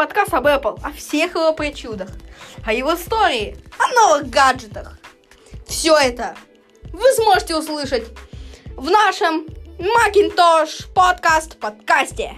подкаст об Apple, о всех его причудах, о его истории, о новых гаджетах. Все это вы сможете услышать в нашем Macintosh подкаст подкасте.